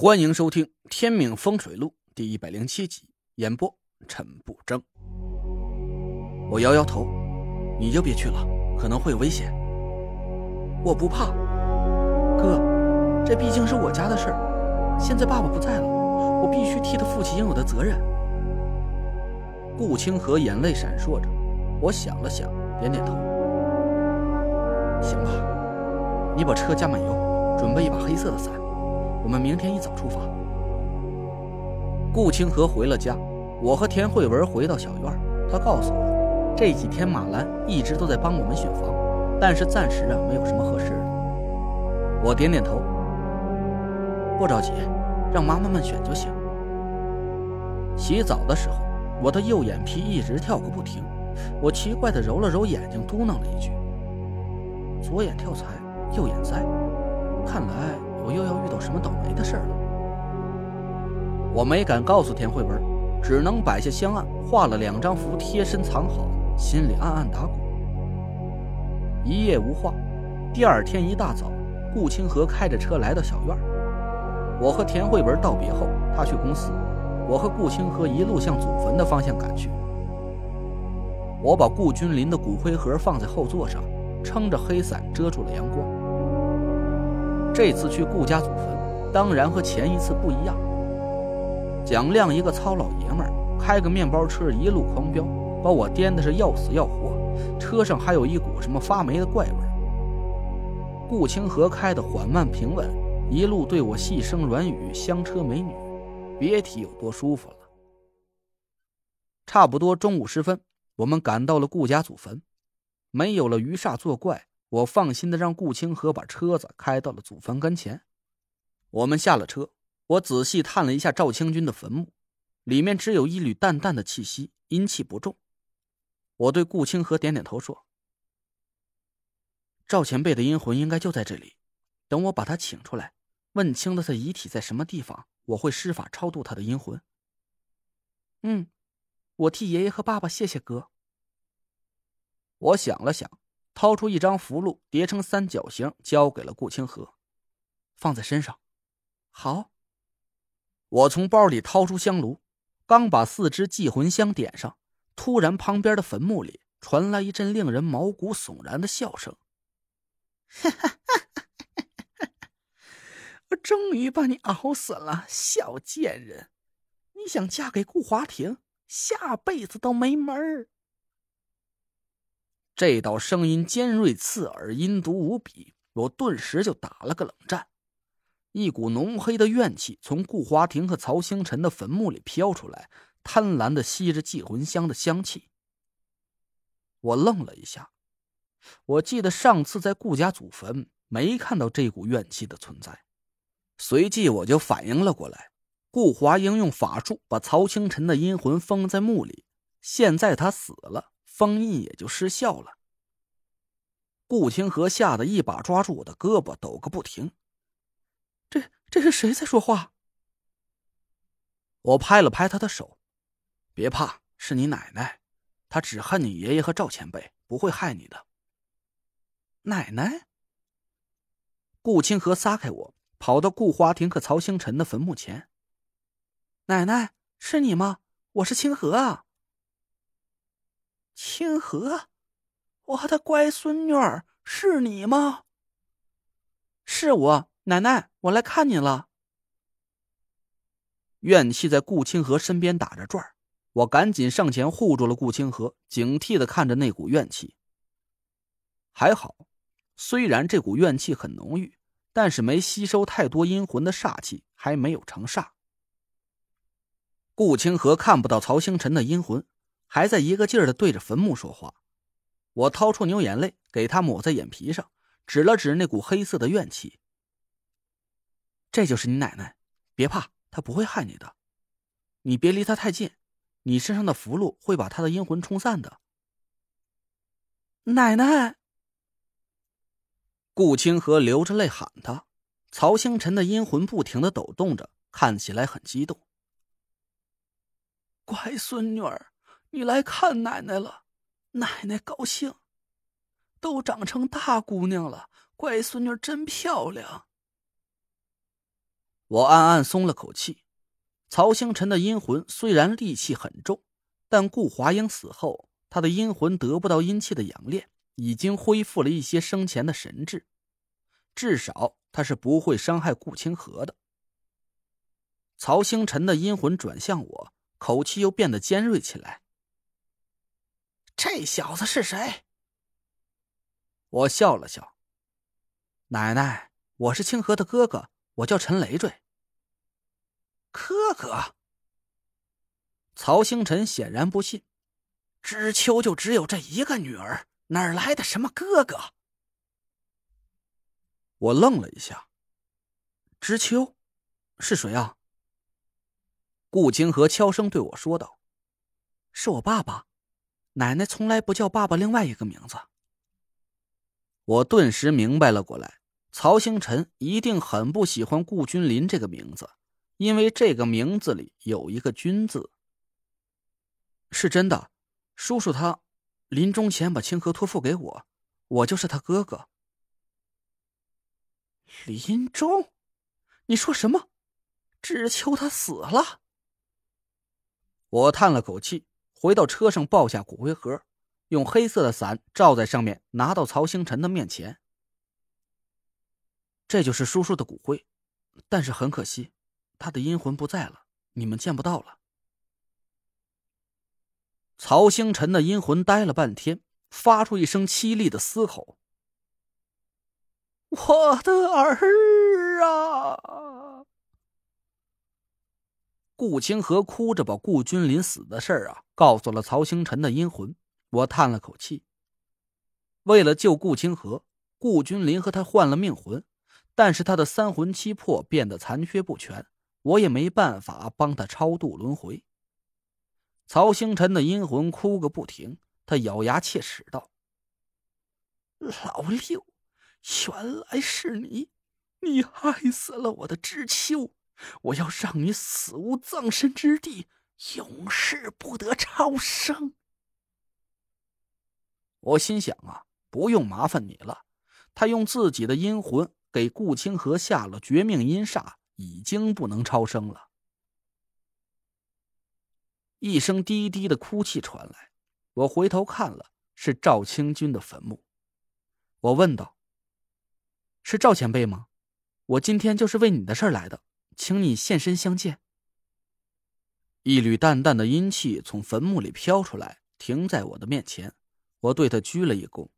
欢迎收听《天命风水录》第一百零七集，演播陈不争。我摇摇头，你就别去了，可能会有危险。我不怕，哥，这毕竟是我家的事儿。现在爸爸不在了，我必须替他负起应有的责任。顾清河眼泪闪烁着，我想了想，点点头。行吧，你把车加满油，准备一把黑色的伞，我们明天一早出发。顾清河回了家，我和田慧文回到小院，他告诉我，这几天马兰一直都在帮我们选房，但是暂时啊没有什么合适的。我点点头，不着急，让妈妈们选就行。洗澡的时候。我的右眼皮一直跳个不停，我奇怪的揉了揉眼睛，嘟囔了一句：“左眼跳财，右眼灾，看来我又要什么倒霉的事儿了。”我没敢告诉田慧文，只能摆下香案，画了两张符贴身藏好，心里暗暗打鼓。一夜无话，第二天一大早，顾清河开着车来到小院，我和田慧文道别后，他去公司。我和顾清河一路向祖坟的方向赶去。我把顾君临的骨灰盒放在后座上，撑着黑伞遮住了阳光。这次去顾家祖坟，当然和前一次不一样。蒋亮一个糙老爷们儿，开个面包车一路狂飙，把我颠的是要死要活，车上还有一股什么发霉的怪味。顾清河开的缓慢平稳，一路对我细声软语，香车美女。别提有多舒服了。差不多中午时分，我们赶到了顾家祖坟，没有了余煞作怪，我放心的让顾清河把车子开到了祖坟跟前。我们下了车，我仔细探了一下赵清军的坟墓，里面只有一缕淡淡的气息，阴气不重。我对顾清河点点头说：“赵前辈的阴魂应该就在这里，等我把他请出来，问清了他遗体在什么地方。”我会施法超度他的阴魂。嗯，我替爷爷和爸爸谢谢哥。我想了想，掏出一张符箓，叠成三角形，交给了顾清河，放在身上。好。我从包里掏出香炉，刚把四支祭魂香点上，突然旁边的坟墓里传来一阵令人毛骨悚然的笑声。哈哈。我终于把你熬死了，小贱人！你想嫁给顾华庭，下辈子都没门儿。这道声音尖锐刺耳，阴毒无比，我顿时就打了个冷战。一股浓黑的怨气从顾华庭和曹星辰的坟墓里飘出来，贪婪的吸着祭魂香的香气。我愣了一下，我记得上次在顾家祖坟没看到这股怨气的存在。随即我就反应了过来，顾华英用法术把曹清晨的阴魂封在墓里，现在他死了，封印也就失效了。顾清河吓得一把抓住我的胳膊，抖个不停。这这是谁在说话？我拍了拍他的手，别怕，是你奶奶，她只恨你爷爷和赵前辈，不会害你的。奶奶。顾清河撒开我。跑到顾华庭和曹星辰的坟墓前。奶奶，是你吗？我是清河啊。清河，我的乖孙女儿，是你吗？是我，奶奶，我来看你了。怨气在顾清河身边打着转我赶紧上前护住了顾清河，警惕的看着那股怨气。还好，虽然这股怨气很浓郁。但是没吸收太多阴魂的煞气，还没有成煞。顾清河看不到曹星辰的阴魂，还在一个劲儿的对着坟墓说话。我掏出牛眼泪给他抹在眼皮上，指了指那股黑色的怨气。这就是你奶奶，别怕，她不会害你的。你别离她太近，你身上的符箓会把她的阴魂冲散的。奶奶。顾清河流着泪喊他，曹星辰的阴魂不停的抖动着，看起来很激动。乖孙女儿，你来看奶奶了，奶奶高兴，都长成大姑娘了，乖孙女真漂亮。我暗暗松了口气。曹星辰的阴魂虽然戾气很重，但顾华英死后，他的阴魂得不到阴气的养炼，已经恢复了一些生前的神智，至少他是不会伤害顾清河的。曹星辰的阴魂转向我，口气又变得尖锐起来。这小子是谁？我笑了笑。奶奶，我是清河的哥哥，我叫陈累赘。哥哥。曹星辰显然不信，知秋就只有这一个女儿，哪来的什么哥哥？我愣了一下。知秋，是谁啊？顾清河悄声对我说道：“是我爸爸。”奶奶从来不叫爸爸另外一个名字。我顿时明白了过来，曹星辰一定很不喜欢顾君临这个名字，因为这个名字里有一个“君”字。是真的，叔叔他临终前把清河托付给我，我就是他哥哥。临终？你说什么？知秋他死了？我叹了口气。回到车上，抱下骨灰盒，用黑色的伞罩在上面，拿到曹星辰的面前。这就是叔叔的骨灰，但是很可惜，他的阴魂不在了，你们见不到了。曹星辰的阴魂呆了半天，发出一声凄厉的嘶吼：“我的儿啊！”顾清河哭着把顾君临死的事儿啊告诉了曹星辰的阴魂。我叹了口气。为了救顾清河，顾君临和他换了命魂，但是他的三魂七魄变得残缺不全，我也没办法帮他超度轮回。曹星辰的阴魂哭个不停，他咬牙切齿道：“老六，原来是你！你害死了我的知秋！”我要让你死无葬身之地，永世不得超生。我心想啊，不用麻烦你了。他用自己的阴魂给顾清河下了绝命阴煞，已经不能超生了。一声低低的哭泣传来，我回头看了，是赵清军的坟墓。我问道：“是赵前辈吗？我今天就是为你的事来的。”请你现身相见。一缕淡淡的阴气从坟墓里飘出来，停在我的面前。我对他鞠了一躬。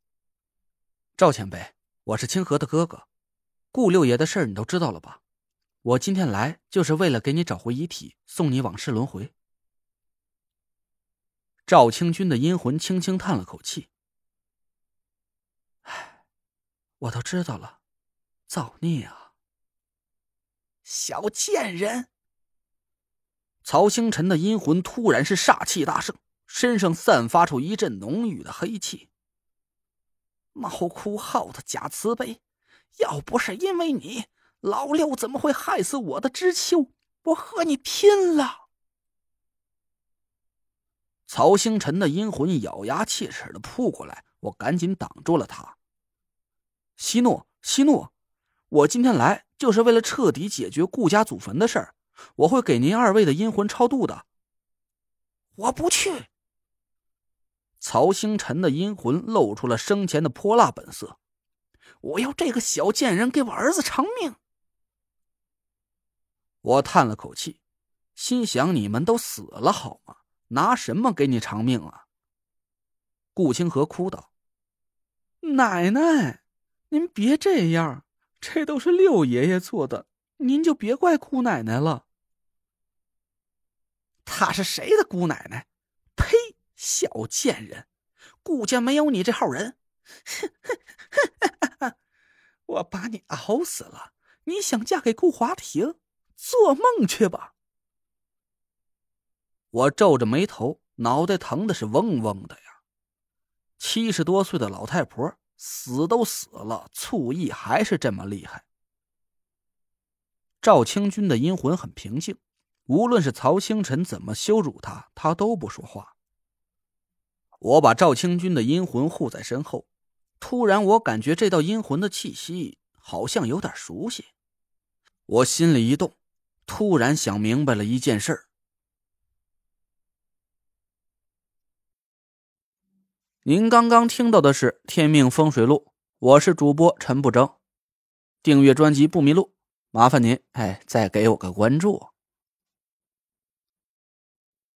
赵前辈，我是清河的哥哥，顾六爷的事你都知道了吧？我今天来就是为了给你找回遗体，送你往世轮回。赵清军的阴魂轻轻叹了口气：“唉，我都知道了，造孽啊！”小贱人！曹星辰的阴魂突然是煞气大盛，身上散发出一阵浓郁的黑气。猫哭耗子假慈悲，要不是因为你，老六怎么会害死我的知秋？我和你拼了！曹星辰的阴魂咬牙切齿的扑过来，我赶紧挡住了他。息怒，息怒！我今天来。就是为了彻底解决顾家祖坟的事儿，我会给您二位的阴魂超度的。我不去。曹星辰的阴魂露出了生前的泼辣本色，我要这个小贱人给我儿子偿命。我叹了口气，心想：你们都死了好吗？拿什么给你偿命啊？顾清河哭道：“奶奶，您别这样。”这都是六爷爷做的，您就别怪姑奶奶了。他是谁的姑奶奶？呸！小贱人，顾家没有你这号人。哼哼哼我把你熬死了，你想嫁给顾华庭？做梦去吧！我皱着眉头，脑袋疼的是嗡嗡的呀。七十多岁的老太婆。死都死了，醋意还是这么厉害。赵清军的阴魂很平静，无论是曹星辰怎么羞辱他，他都不说话。我把赵清军的阴魂护在身后，突然我感觉这道阴魂的气息好像有点熟悉，我心里一动，突然想明白了一件事儿。您刚刚听到的是《天命风水录》，我是主播陈不争。订阅专辑不迷路，麻烦您哎，再给我个关注。